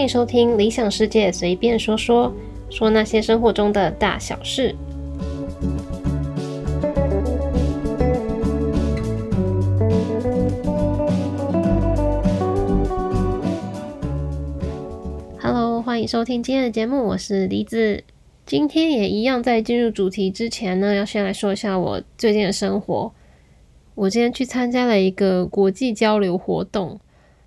欢迎收听《理想世界随便说说》，说那些生活中的大小事。Hello，欢迎收听今天的节目，我是梨子。今天也一样，在进入主题之前呢，要先来说一下我最近的生活。我今天去参加了一个国际交流活动。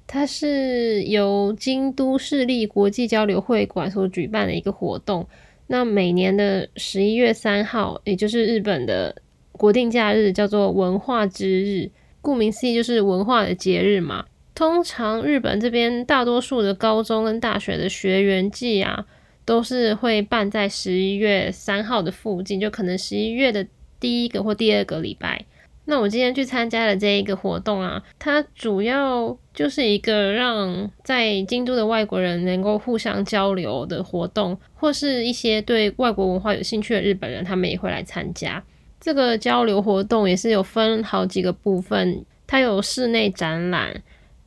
它是由京都市立国际交流会馆所举办的一个活动。那每年的十一月三号，也就是日本的国定假日，叫做文化之日。顾名思义，就是文化的节日嘛。通常日本这边大多数的高中跟大学的学员季啊，都是会办在十一月三号的附近，就可能十一月的第一个或第二个礼拜。那我今天去参加了这一个活动啊，它主要就是一个让在京都的外国人能够互相交流的活动，或是一些对外国文化有兴趣的日本人，他们也会来参加这个交流活动。也是有分好几个部分，它有室内展览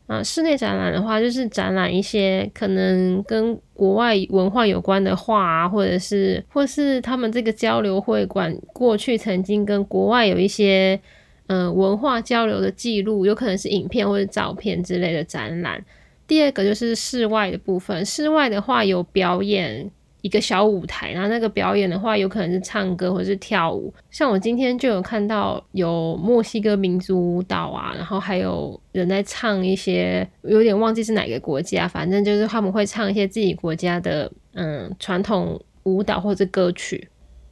啊，室内展览的话就是展览一些可能跟国外文化有关的画啊，或者是或是他们这个交流会馆过去曾经跟国外有一些。嗯，文化交流的记录有可能是影片或者照片之类的展览。第二个就是室外的部分，室外的话有表演一个小舞台，然后那个表演的话有可能是唱歌或者是跳舞。像我今天就有看到有墨西哥民族舞蹈啊，然后还有人在唱一些，有点忘记是哪个国家，反正就是他们会唱一些自己国家的嗯传统舞蹈或者歌曲。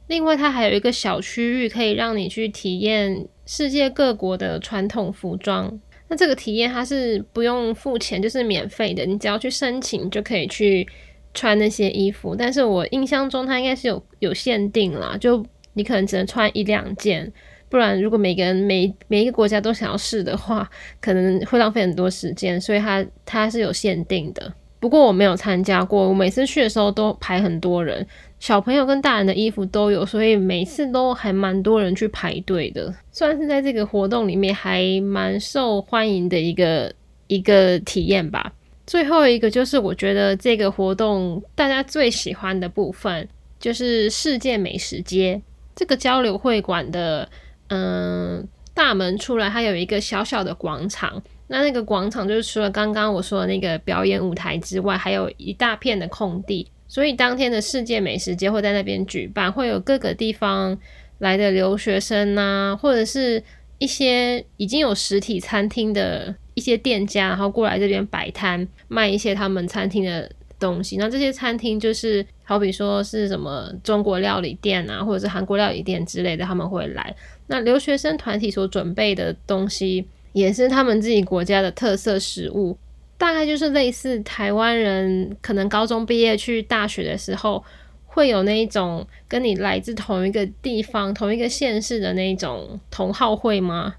另外，它还有一个小区域可以让你去体验。世界各国的传统服装，那这个体验它是不用付钱，就是免费的，你只要去申请就可以去穿那些衣服。但是我印象中它应该是有有限定啦，就你可能只能穿一两件，不然如果每个人每每一个国家都想要试的话，可能会浪费很多时间，所以它它是有限定的。不过我没有参加过，我每次去的时候都排很多人。小朋友跟大人的衣服都有，所以每次都还蛮多人去排队的，算是在这个活动里面还蛮受欢迎的一个一个体验吧。最后一个就是我觉得这个活动大家最喜欢的部分，就是世界美食街这个交流会馆的嗯大门出来，它有一个小小的广场。那那个广场就是除了刚刚我说的那个表演舞台之外，还有一大片的空地。所以当天的世界美食节会在那边举办，会有各个地方来的留学生呐，或者是一些已经有实体餐厅的一些店家，然后过来这边摆摊卖一些他们餐厅的东西。那这些餐厅就是好比说是什么中国料理店啊，或者是韩国料理店之类的，他们会来。那留学生团体所准备的东西，也是他们自己国家的特色食物。大概就是类似台湾人可能高中毕业去大学的时候，会有那一种跟你来自同一个地方、同一个县市的那一种同好会吗？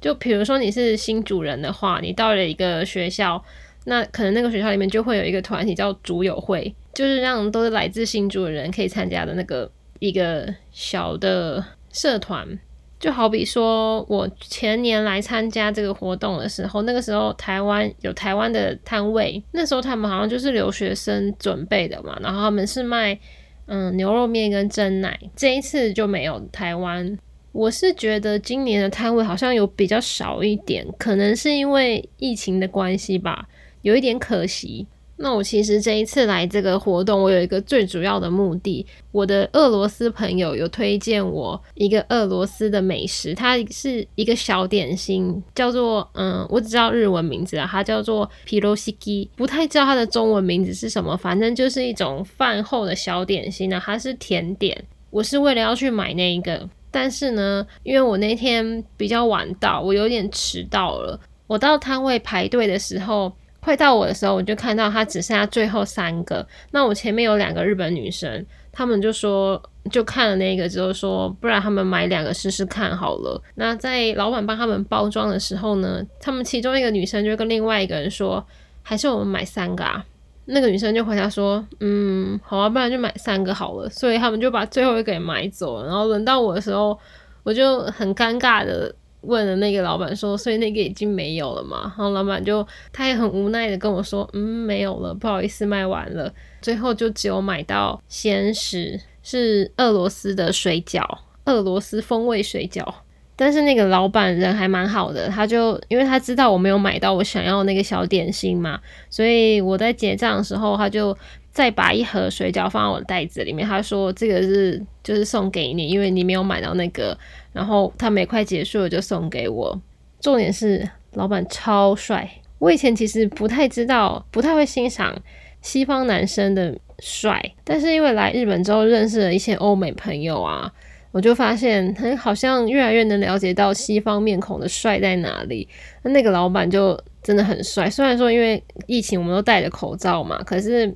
就比如说你是新主人的话，你到了一个学校，那可能那个学校里面就会有一个团体叫主友会，就是让都是来自新主的人可以参加的那个一个小的社团。就好比说，我前年来参加这个活动的时候，那个时候台湾有台湾的摊位，那时候他们好像就是留学生准备的嘛，然后他们是卖嗯牛肉面跟蒸奶，这一次就没有台湾。我是觉得今年的摊位好像有比较少一点，可能是因为疫情的关系吧，有一点可惜。那我其实这一次来这个活动，我有一个最主要的目的。我的俄罗斯朋友有推荐我一个俄罗斯的美食，它是一个小点心，叫做嗯，我只知道日文名字啊，它叫做皮罗西基，不太知道它的中文名字是什么，反正就是一种饭后的小点心呢，它是甜点。我是为了要去买那一个，但是呢，因为我那天比较晚到，我有点迟到了。我到摊位排队的时候。快到我的时候，我就看到他只剩下最后三个。那我前面有两个日本女生，他们就说，就看了那个之后说，不然他们买两个试试看好了。那在老板帮他们包装的时候呢，他们其中一个女生就跟另外一个人说，还是我们买三个啊。那个女生就回答说，嗯，好啊，不然就买三个好了。所以他们就把最后一个也买走了。然后轮到我的时候，我就很尴尬的。问了那个老板说，所以那个已经没有了嘛？然后老板就他也很无奈的跟我说，嗯，没有了，不好意思，卖完了。最后就只有买到鲜食，是俄罗斯的水饺，俄罗斯风味水饺。但是那个老板人还蛮好的，他就因为他知道我没有买到我想要那个小点心嘛，所以我在结账的时候，他就再把一盒水饺放在我的袋子里面。他说这个是就是送给你，因为你没有买到那个。然后他没快结束了就送给我。重点是老板超帅，我以前其实不太知道，不太会欣赏西方男生的帅，但是因为来日本之后认识了一些欧美朋友啊。我就发现，他好像越来越能了解到西方面孔的帅在哪里。那那个老板就真的很帅，虽然说因为疫情我们都戴着口罩嘛，可是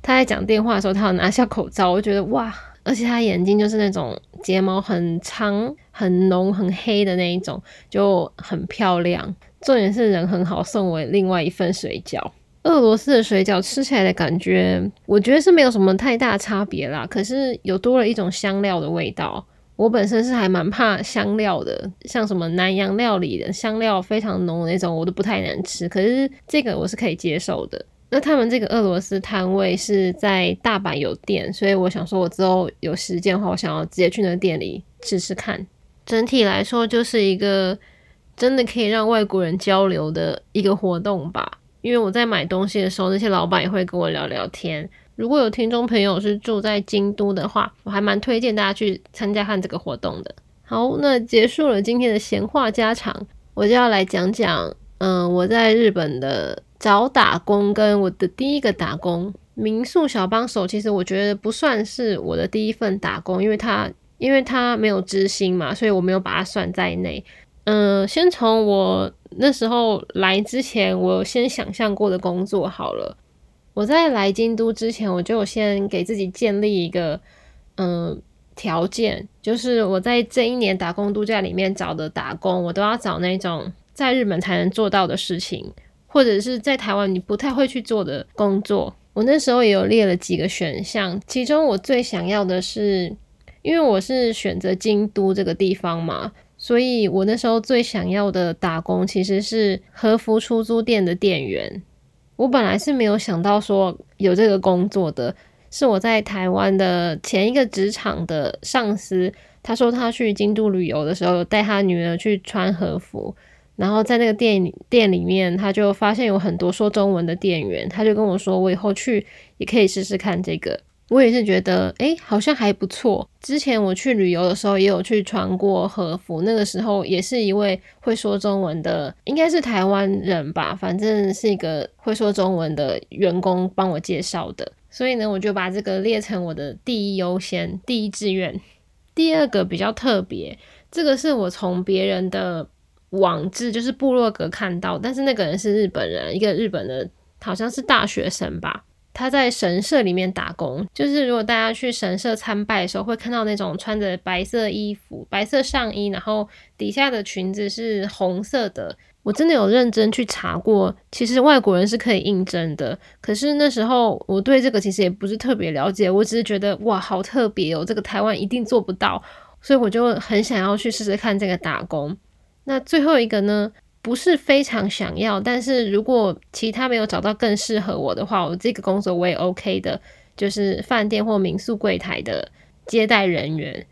他在讲电话的时候，他要拿下口罩，我觉得哇！而且他眼睛就是那种睫毛很长、很浓、很黑的那一种，就很漂亮。重点是人很好，送我另外一份水饺。俄罗斯的水饺吃起来的感觉，我觉得是没有什么太大差别啦，可是有多了一种香料的味道。我本身是还蛮怕香料的，像什么南洋料理的香料非常浓的那种，我都不太能吃。可是这个我是可以接受的。那他们这个俄罗斯摊位是在大阪有店，所以我想说，我之后有时间的话，我想要直接去那个店里试试看。整体来说，就是一个真的可以让外国人交流的一个活动吧。因为我在买东西的时候，那些老板也会跟我聊聊天。如果有听众朋友是住在京都的话，我还蛮推荐大家去参加看这个活动的。好，那结束了今天的闲话家常，我就要来讲讲，嗯，我在日本的找打工跟我的第一个打工民宿小帮手。其实我觉得不算是我的第一份打工，因为他因为他没有知薪嘛，所以我没有把它算在内。嗯，先从我那时候来之前，我先想象过的工作好了。我在来京都之前，我就先给自己建立一个嗯条件，就是我在这一年打工度假里面找的打工，我都要找那种在日本才能做到的事情，或者是在台湾你不太会去做的工作。我那时候也有列了几个选项，其中我最想要的是，因为我是选择京都这个地方嘛，所以我那时候最想要的打工其实是和服出租店的店员。我本来是没有想到说有这个工作的，是我在台湾的前一个职场的上司，他说他去京都旅游的时候，带他女儿去穿和服，然后在那个店店里面，他就发现有很多说中文的店员，他就跟我说，我以后去也可以试试看这个。我也是觉得，哎，好像还不错。之前我去旅游的时候，也有去穿过和服，那个时候也是一位会说中文的，应该是台湾人吧，反正是一个会说中文的员工帮我介绍的。所以呢，我就把这个列成我的第一优先、第一志愿。第二个比较特别，这个是我从别人的网志，就是部落格看到，但是那个人是日本人，一个日本的，好像是大学生吧。他在神社里面打工，就是如果大家去神社参拜的时候，会看到那种穿着白色衣服、白色上衣，然后底下的裙子是红色的。我真的有认真去查过，其实外国人是可以应征的。可是那时候我对这个其实也不是特别了解，我只是觉得哇，好特别哦，这个台湾一定做不到，所以我就很想要去试试看这个打工。那最后一个呢？不是非常想要，但是如果其他没有找到更适合我的话，我这个工作我也 OK 的，就是饭店或民宿柜台的接待人员。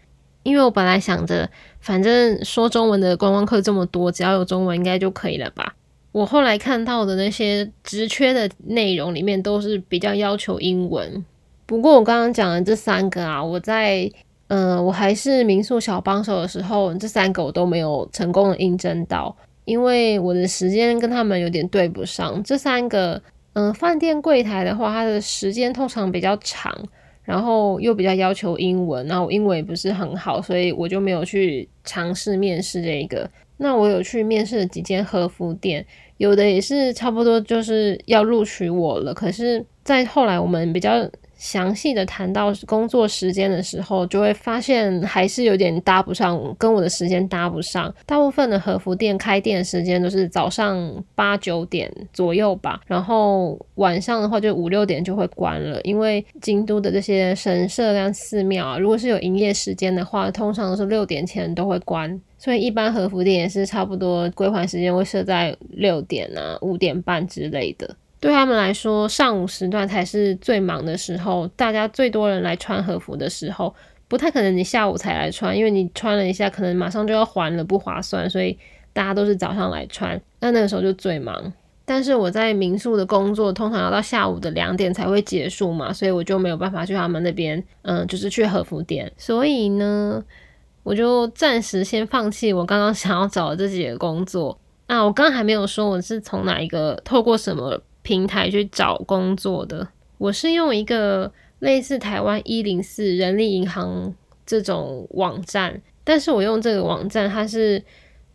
因为我本来想着，反正说中文的观光客这么多，只要有中文应该就可以了吧。我后来看到的那些职缺的内容里面都是比较要求英文。不过我刚刚讲的这三个啊，我在嗯我还是民宿小帮手的时候，这三个我都没有成功的应征到。因为我的时间跟他们有点对不上，这三个，嗯，饭店柜台的话，它的时间通常比较长，然后又比较要求英文，然后英文也不是很好，所以我就没有去尝试面试这一个。那我有去面试了几间和服店，有的也是差不多就是要录取我了，可是，在后来我们比较详细的谈到工作时间的时候，就会发现还是有点搭不上，跟我的时间搭不上。大部分的和服店开店时间都是早上八九点左右吧，然后晚上的话就五六点就会关了，因为京都的这些神社跟寺庙啊，如果是有营业时间的话，通常都是六点前都会关。所以一般和服店也是差不多归还时间会设在六点啊、五点半之类的。对他们来说，上午时段才是最忙的时候，大家最多人来穿和服的时候，不太可能你下午才来穿，因为你穿了一下，可能马上就要还了，不划算。所以大家都是早上来穿，那那个时候就最忙。但是我在民宿的工作通常要到下午的两点才会结束嘛，所以我就没有办法去他们那边，嗯，就是去和服店。所以呢。我就暂时先放弃我刚刚想要找的这几个工作。那我刚刚还没有说我是从哪一个透过什么平台去找工作的。我是用一个类似台湾一零四人力银行这种网站，但是我用这个网站，它是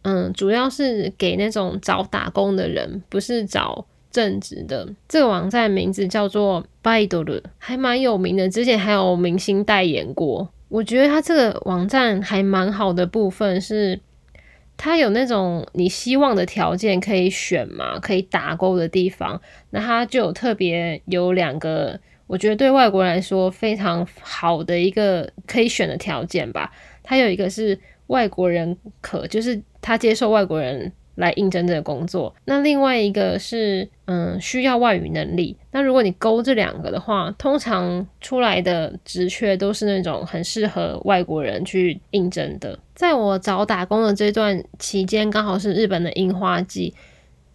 嗯，主要是给那种找打工的人，不是找正职的。这个网站名字叫做 Baidu，还蛮有名的，之前还有明星代言过。我觉得它这个网站还蛮好的部分是，他有那种你希望的条件可以选嘛，可以打勾的地方。那他就有特别有两个，我觉得对外国人来说非常好的一个可以选的条件吧。他有一个是外国人可，就是他接受外国人。来应征这个工作，那另外一个是，嗯，需要外语能力。那如果你勾这两个的话，通常出来的职缺都是那种很适合外国人去应征的。在我找打工的这段期间，刚好是日本的樱花季。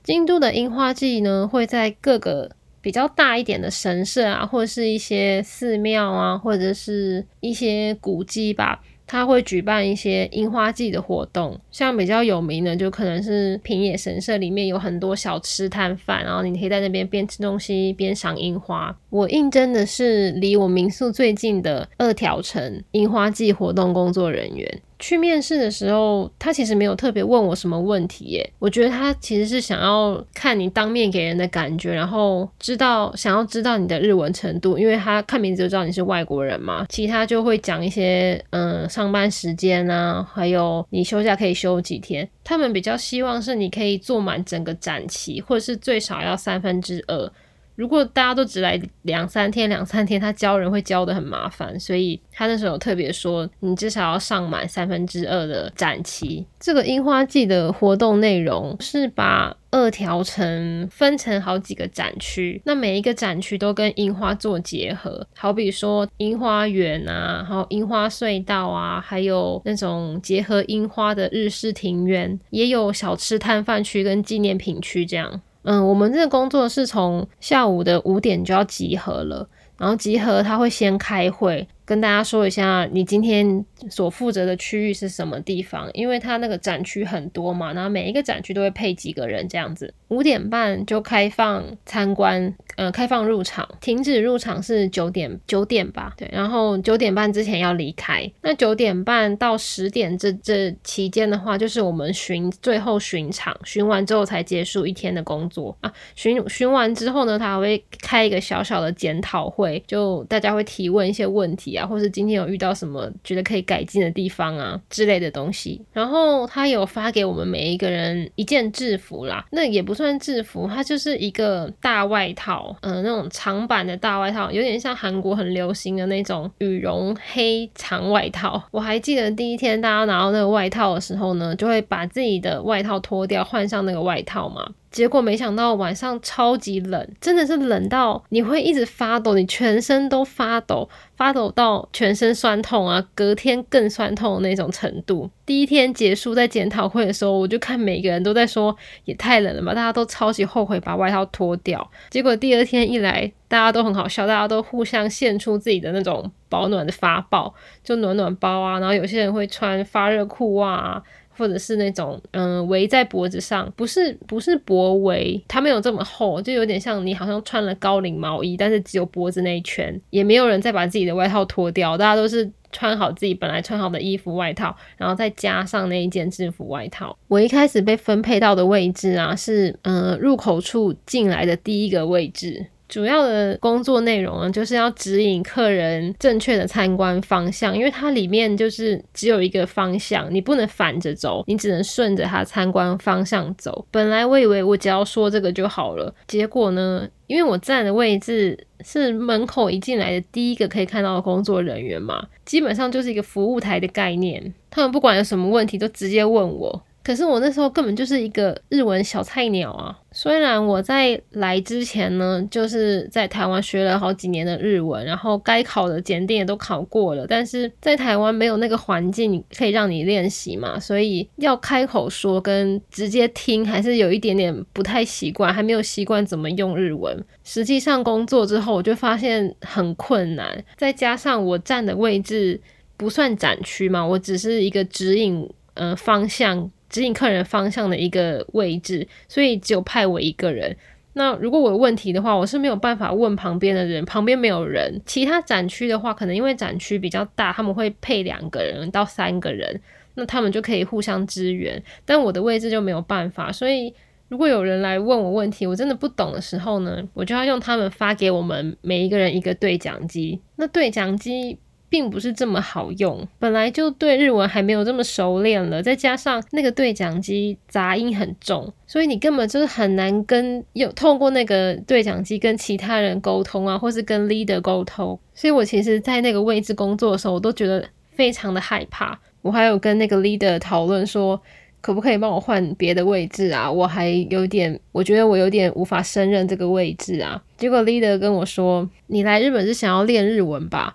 京都的樱花季呢，会在各个比较大一点的神社啊，或者是一些寺庙啊，或者是一些古迹吧。他会举办一些樱花季的活动，像比较有名的，就可能是平野神社里面有很多小吃摊贩，然后你可以在那边边吃东西边赏樱花。我应征的是离我民宿最近的二条城樱花季活动工作人员。去面试的时候，他其实没有特别问我什么问题耶。我觉得他其实是想要看你当面给人的感觉，然后知道想要知道你的日文程度，因为他看名字就知道你是外国人嘛。其他就会讲一些嗯上班时间啊，还有你休假可以休几天。他们比较希望是你可以做满整个展期，或者是最少要三分之二。如果大家都只来两三天，两三天他教人会教的很麻烦，所以他那时候特别说，你至少要上满三分之二的展期。这个樱花季的活动内容是把二条城分成好几个展区，那每一个展区都跟樱花做结合，好比说樱花园啊，还有樱花隧道啊，还有那种结合樱花的日式庭园，也有小吃摊贩区跟纪念品区这样。嗯，我们这个工作是从下午的五点就要集合了，然后集合他会先开会。跟大家说一下，你今天所负责的区域是什么地方？因为它那个展区很多嘛，然后每一个展区都会配几个人这样子。五点半就开放参观，呃，开放入场，停止入场是九点九点吧？对，然后九点半之前要离开。那九点半到十点这这期间的话，就是我们巡最后巡场，巡完之后才结束一天的工作啊。巡巡完之后呢，他还会开一个小小的检讨会，就大家会提问一些问题。啊，或是今天有遇到什么觉得可以改进的地方啊之类的东西，然后他有发给我们每一个人一件制服啦，那也不算制服，它就是一个大外套，嗯，那种长版的大外套，有点像韩国很流行的那种羽绒黑长外套。我还记得第一天大家拿到那个外套的时候呢，就会把自己的外套脱掉，换上那个外套嘛。结果没想到晚上超级冷，真的是冷到你会一直发抖，你全身都发抖，发抖到全身酸痛啊，隔天更酸痛的那种程度。第一天结束在检讨会的时候，我就看每个人都在说也太冷了吧，大家都超级后悔把外套脱掉。结果第二天一来，大家都很好笑，大家都互相献出自己的那种保暖的发包，就暖暖包啊，然后有些人会穿发热裤啊。或者是那种嗯围在脖子上，不是不是脖围，它没有这么厚，就有点像你好像穿了高领毛衣，但是只有脖子那一圈，也没有人再把自己的外套脱掉，大家都是穿好自己本来穿好的衣服外套，然后再加上那一件制服外套。我一开始被分配到的位置啊，是嗯入口处进来的第一个位置。主要的工作内容呢，就是要指引客人正确的参观方向，因为它里面就是只有一个方向，你不能反着走，你只能顺着它参观方向走。本来我以为我只要说这个就好了，结果呢，因为我站的位置是门口一进来的第一个可以看到的工作人员嘛，基本上就是一个服务台的概念，他们不管有什么问题都直接问我。可是我那时候根本就是一个日文小菜鸟啊！虽然我在来之前呢，就是在台湾学了好几年的日文，然后该考的检定也都考过了，但是在台湾没有那个环境可以让你练习嘛，所以要开口说跟直接听还是有一点点不太习惯，还没有习惯怎么用日文。实际上工作之后，我就发现很困难，再加上我站的位置不算展区嘛，我只是一个指引呃方向。指引客人方向的一个位置，所以只有派我一个人。那如果我有问题的话，我是没有办法问旁边的人，旁边没有人。其他展区的话，可能因为展区比较大，他们会配两个人到三个人，那他们就可以互相支援。但我的位置就没有办法，所以如果有人来问我问题，我真的不懂的时候呢，我就要用他们发给我们每一个人一个对讲机。那对讲机。并不是这么好用，本来就对日文还没有这么熟练了，再加上那个对讲机杂音很重，所以你根本就是很难跟有透过那个对讲机跟其他人沟通啊，或是跟 leader 沟通。所以我其实，在那个位置工作的时候，我都觉得非常的害怕。我还有跟那个 leader 讨论说，可不可以帮我换别的位置啊？我还有点，我觉得我有点无法胜任这个位置啊。结果 leader 跟我说，你来日本是想要练日文吧？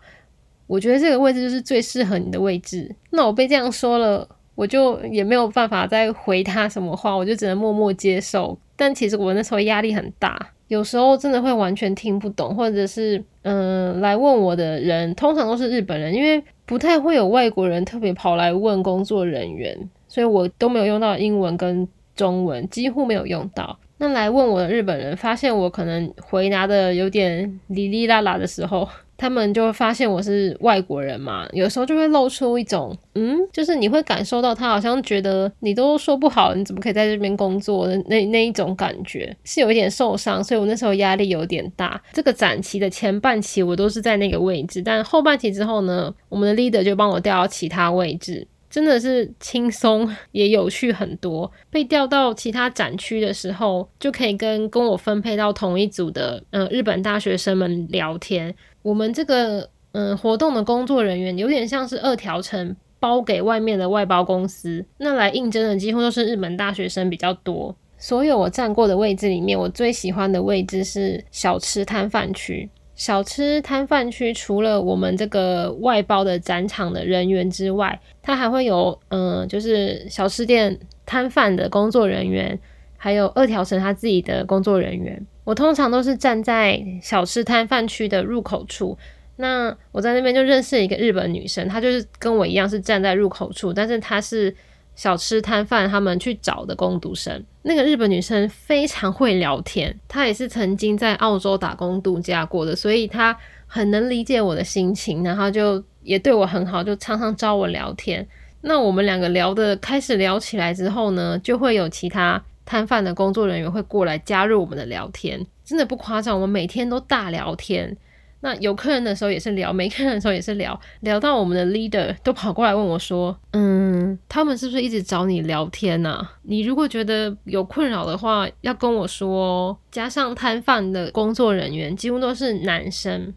我觉得这个位置就是最适合你的位置。那我被这样说了，我就也没有办法再回他什么话，我就只能默默接受。但其实我那时候压力很大，有时候真的会完全听不懂，或者是嗯，来问我的人通常都是日本人，因为不太会有外国人特别跑来问工作人员，所以我都没有用到英文跟中文，几乎没有用到。那来问我的日本人发现我可能回答的有点哩哩啦啦的时候。他们就会发现我是外国人嘛，有时候就会露出一种，嗯，就是你会感受到他好像觉得你都说不好，你怎么可以在这边工作的那那一种感觉，是有一点受伤，所以我那时候压力有点大。这个展期的前半期我都是在那个位置，但后半期之后呢，我们的 leader 就帮我调到其他位置。真的是轻松也有趣很多。被调到其他展区的时候，就可以跟跟我分配到同一组的嗯日本大学生们聊天。我们这个嗯活动的工作人员有点像是二条城包给外面的外包公司。那来应征的几乎都是日本大学生比较多。所有我站过的位置里面，我最喜欢的位置是小吃摊贩区。小吃摊贩区除了我们这个外包的展场的人员之外，它还会有嗯，就是小吃店摊贩的工作人员，还有二条城他自己的工作人员。我通常都是站在小吃摊贩区的入口处。那我在那边就认识一个日本女生，她就是跟我一样是站在入口处，但是她是。小吃摊贩他们去找的工读生，那个日本女生非常会聊天，她也是曾经在澳洲打工度假过的，所以她很能理解我的心情，然后就也对我很好，就常常找我聊天。那我们两个聊的开始聊起来之后呢，就会有其他摊贩的工作人员会过来加入我们的聊天，真的不夸张，我们每天都大聊天。那有客人的时候也是聊，没客人的时候也是聊，聊到我们的 leader 都跑过来问我说：“嗯，他们是不是一直找你聊天呢？你如果觉得有困扰的话，要跟我说。”加上摊贩的工作人员几乎都是男生，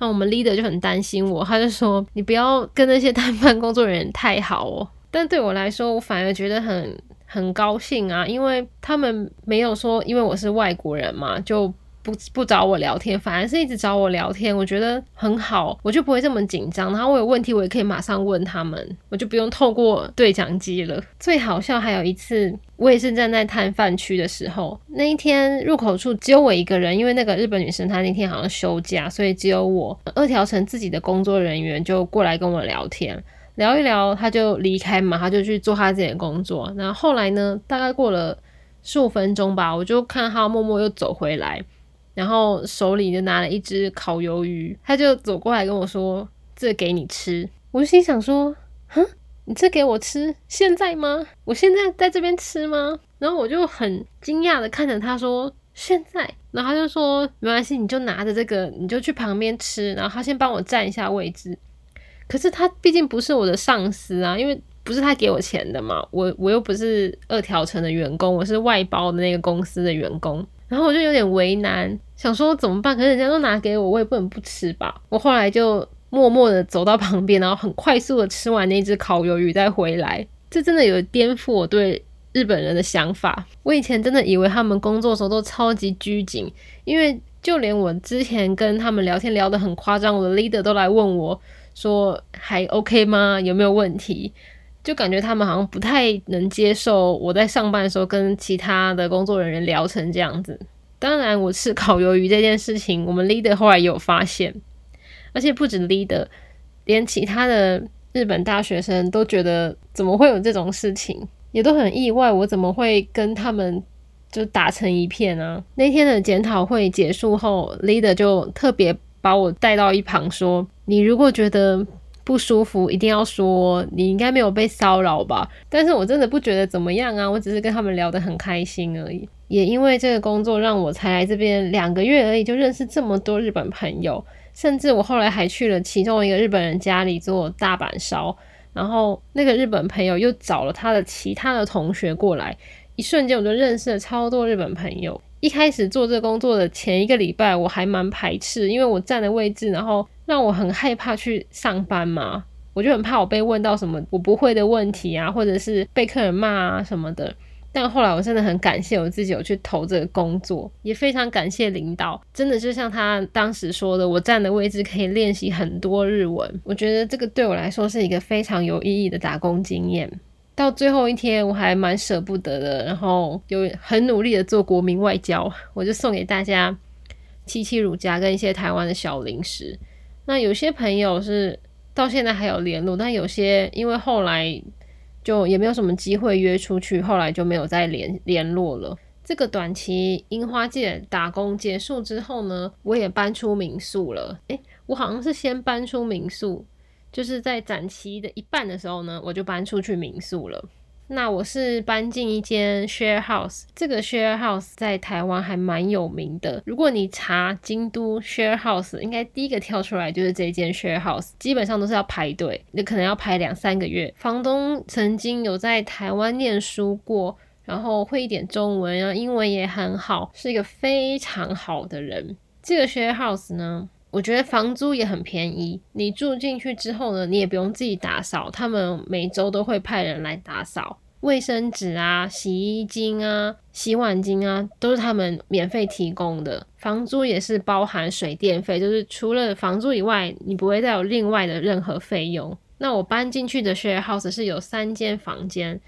那我们 leader 就很担心我，他就说：“你不要跟那些 摊贩工作人员太好哦。”但对我来说，我反而觉得很很高兴啊，因为他们没有说因为我是外国人嘛，就。不不找我聊天，反而是一直找我聊天，我觉得很好，我就不会这么紧张。然后我有问题，我也可以马上问他们，我就不用透过对讲机了。最好笑还有一次，我也是站在摊贩区的时候，那一天入口处只有我一个人，因为那个日本女生她那天好像休假，所以只有我。二条城自己的工作人员就过来跟我聊天，聊一聊，他就离开嘛，他就去做他自己的工作。然后后来呢，大概过了十五分钟吧，我就看他默默又走回来。然后手里就拿了一只烤鱿鱼，他就走过来跟我说：“这给你吃。”我就心想说：“哼，你这给我吃？现在吗？我现在在这边吃吗？”然后我就很惊讶的看着他说：“现在？”然后他就说没关系，你就拿着这个，你就去旁边吃。然后他先帮我占一下位置。可是他毕竟不是我的上司啊，因为不是他给我钱的嘛，我我又不是二条城的员工，我是外包的那个公司的员工。然后我就有点为难，想说怎么办？可是人家都拿给我，我也不能不吃吧。我后来就默默的走到旁边，然后很快速的吃完那只烤鱿鱼再回来。这真的有颠覆我对日本人的想法。我以前真的以为他们工作的时候都超级拘谨，因为就连我之前跟他们聊天聊得很夸张，我的 leader 都来问我说还 OK 吗？有没有问题？就感觉他们好像不太能接受我在上班的时候跟其他的工作人员聊成这样子。当然，我吃烤鱿鱼这件事情，我们 leader 后来也有发现，而且不止 leader，连其他的日本大学生都觉得怎么会有这种事情，也都很意外，我怎么会跟他们就打成一片啊？那天的检讨会结束后，leader 就特别把我带到一旁说：“你如果觉得……”不舒服一定要说，你应该没有被骚扰吧？但是我真的不觉得怎么样啊，我只是跟他们聊得很开心而已。也因为这个工作，让我才来这边两个月而已，就认识这么多日本朋友，甚至我后来还去了其中一个日本人家里做大阪烧，然后那个日本朋友又找了他的其他的同学过来，一瞬间我就认识了超多日本朋友。一开始做这工作的前一个礼拜，我还蛮排斥，因为我站的位置，然后。让我很害怕去上班嘛，我就很怕我被问到什么我不会的问题啊，或者是被客人骂啊什么的。但后来我真的很感谢我自己有去投这个工作，也非常感谢领导，真的就像他当时说的，我站的位置可以练习很多日文。我觉得这个对我来说是一个非常有意义的打工经验。到最后一天我还蛮舍不得的，然后有很努力的做国民外交，我就送给大家七七乳加跟一些台湾的小零食。那有些朋友是到现在还有联络，但有些因为后来就也没有什么机会约出去，后来就没有再联联络了。这个短期樱花季打工结束之后呢，我也搬出民宿了。诶，我好像是先搬出民宿，就是在展期的一半的时候呢，我就搬出去民宿了。那我是搬进一间 share house，这个 share house 在台湾还蛮有名的。如果你查京都 share house，应该第一个跳出来就是这间 share house，基本上都是要排队，你可能要排两三个月。房东曾经有在台湾念书过，然后会一点中文，然后英文也很好，是一个非常好的人。这个 share house 呢，我觉得房租也很便宜。你住进去之后呢，你也不用自己打扫，他们每周都会派人来打扫。卫生纸啊、洗衣精啊、洗碗巾啊，都是他们免费提供的。房租也是包含水电费，就是除了房租以外，你不会再有另外的任何费用。那我搬进去的 share house 是有三间房间，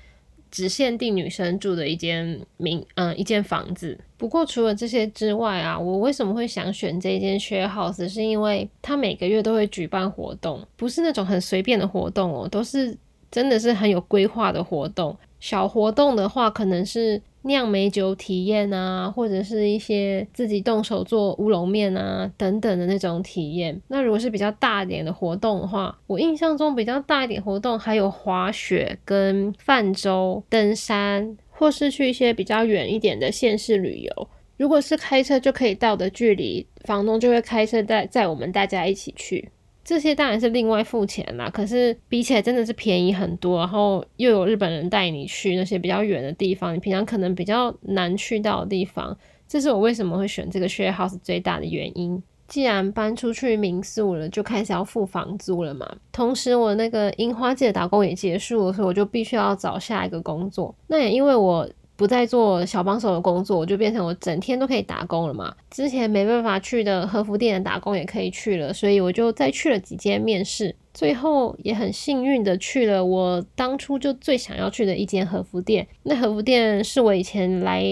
只限定女生住的一间民嗯一间房子。不过除了这些之外啊，我为什么会想选这间 share house？是因为它每个月都会举办活动，不是那种很随便的活动哦，都是。真的是很有规划的活动。小活动的话，可能是酿美酒体验啊，或者是一些自己动手做乌龙面啊等等的那种体验。那如果是比较大一点的活动的话，我印象中比较大一点活动还有滑雪、跟泛舟、登山，或是去一些比较远一点的县市旅游。如果是开车就可以到的距离，房东就会开车带载我们大家一起去。这些当然是另外付钱啦，可是比起来真的是便宜很多，然后又有日本人带你去那些比较远的地方，你平常可能比较难去到的地方，这是我为什么会选这个 share house 最大的原因。既然搬出去民宿了，就开始要付房租了嘛。同时，我那个樱花季的打工也结束了，所以我就必须要找下一个工作。那也因为我。不再做小帮手的工作，我就变成我整天都可以打工了嘛。之前没办法去的和服店打工也可以去了，所以我就再去了几间面试，最后也很幸运的去了我当初就最想要去的一间和服店。那和服店是我以前来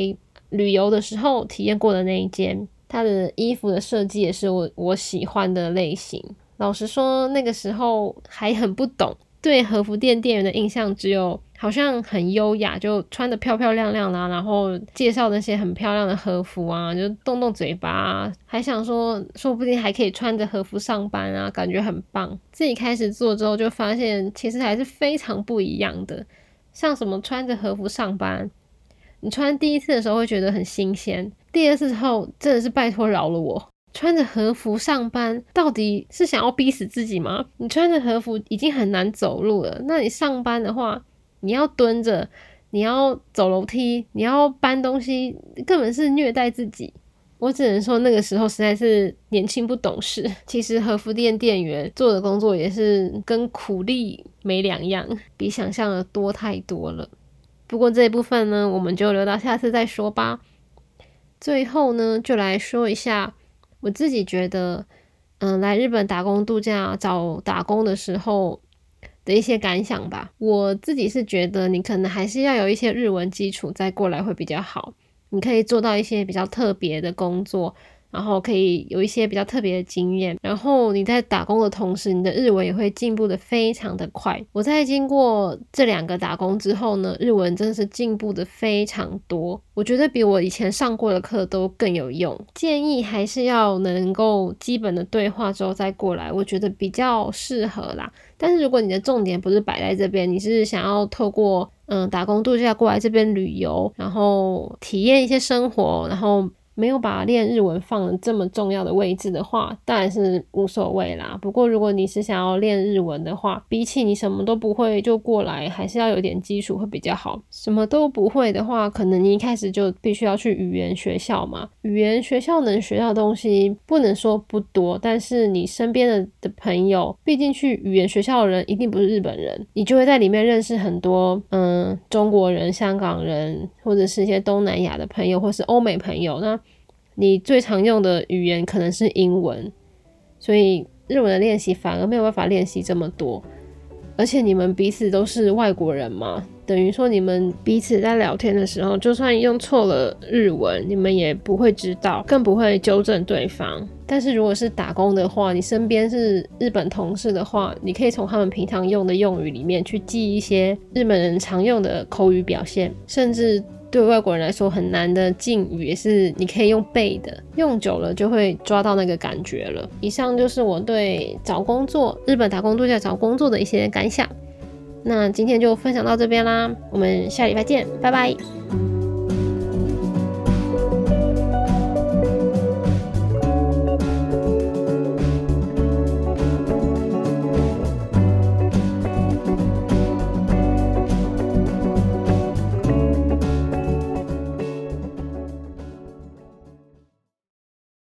旅游的时候体验过的那一间，它的衣服的设计也是我我喜欢的类型。老实说，那个时候还很不懂，对和服店店员的印象只有。好像很优雅，就穿的漂漂亮亮啦，然后介绍那些很漂亮的和服啊，就动动嘴巴，啊还想说，说不定还可以穿着和服上班啊，感觉很棒。自己开始做之后，就发现其实还是非常不一样的。像什么穿着和服上班，你穿第一次的时候会觉得很新鲜，第二次之后真的是拜托饶了我。穿着和服上班，到底是想要逼死自己吗？你穿着和服已经很难走路了，那你上班的话，你要蹲着，你要走楼梯，你要搬东西，根本是虐待自己。我只能说那个时候实在是年轻不懂事。其实和服店店员做的工作也是跟苦力没两样，比想象的多太多了。不过这一部分呢，我们就留到下次再说吧。最后呢，就来说一下。我自己觉得，嗯，来日本打工度假找打工的时候的一些感想吧。我自己是觉得，你可能还是要有一些日文基础再过来会比较好，你可以做到一些比较特别的工作。然后可以有一些比较特别的经验，然后你在打工的同时，你的日文也会进步的非常的快。我在经过这两个打工之后呢，日文真的是进步的非常多，我觉得比我以前上过的课都更有用。建议还是要能够基本的对话之后再过来，我觉得比较适合啦。但是如果你的重点不是摆在这边，你是想要透过嗯打工度假过来这边旅游，然后体验一些生活，然后。没有把练日文放这么重要的位置的话，当然是无所谓啦。不过如果你是想要练日文的话，比起你什么都不会就过来，还是要有点基础会比较好。什么都不会的话，可能你一开始就必须要去语言学校嘛。语言学校能学到的东西不能说不多，但是你身边的的朋友，毕竟去语言学校的人一定不是日本人，你就会在里面认识很多嗯中国人、香港人，或者是一些东南亚的朋友，或是欧美朋友。那你最常用的语言可能是英文，所以日文的练习反而没有办法练习这么多。而且你们彼此都是外国人嘛，等于说你们彼此在聊天的时候，就算用错了日文，你们也不会知道，更不会纠正对方。但是如果是打工的话，你身边是日本同事的话，你可以从他们平常用的用语里面去记一些日本人常用的口语表现，甚至。对外国人来说很难的敬语也是你可以用背的，用久了就会抓到那个感觉了。以上就是我对找工作、日本打工度假找工作的一些感想。那今天就分享到这边啦，我们下礼拜见，拜拜。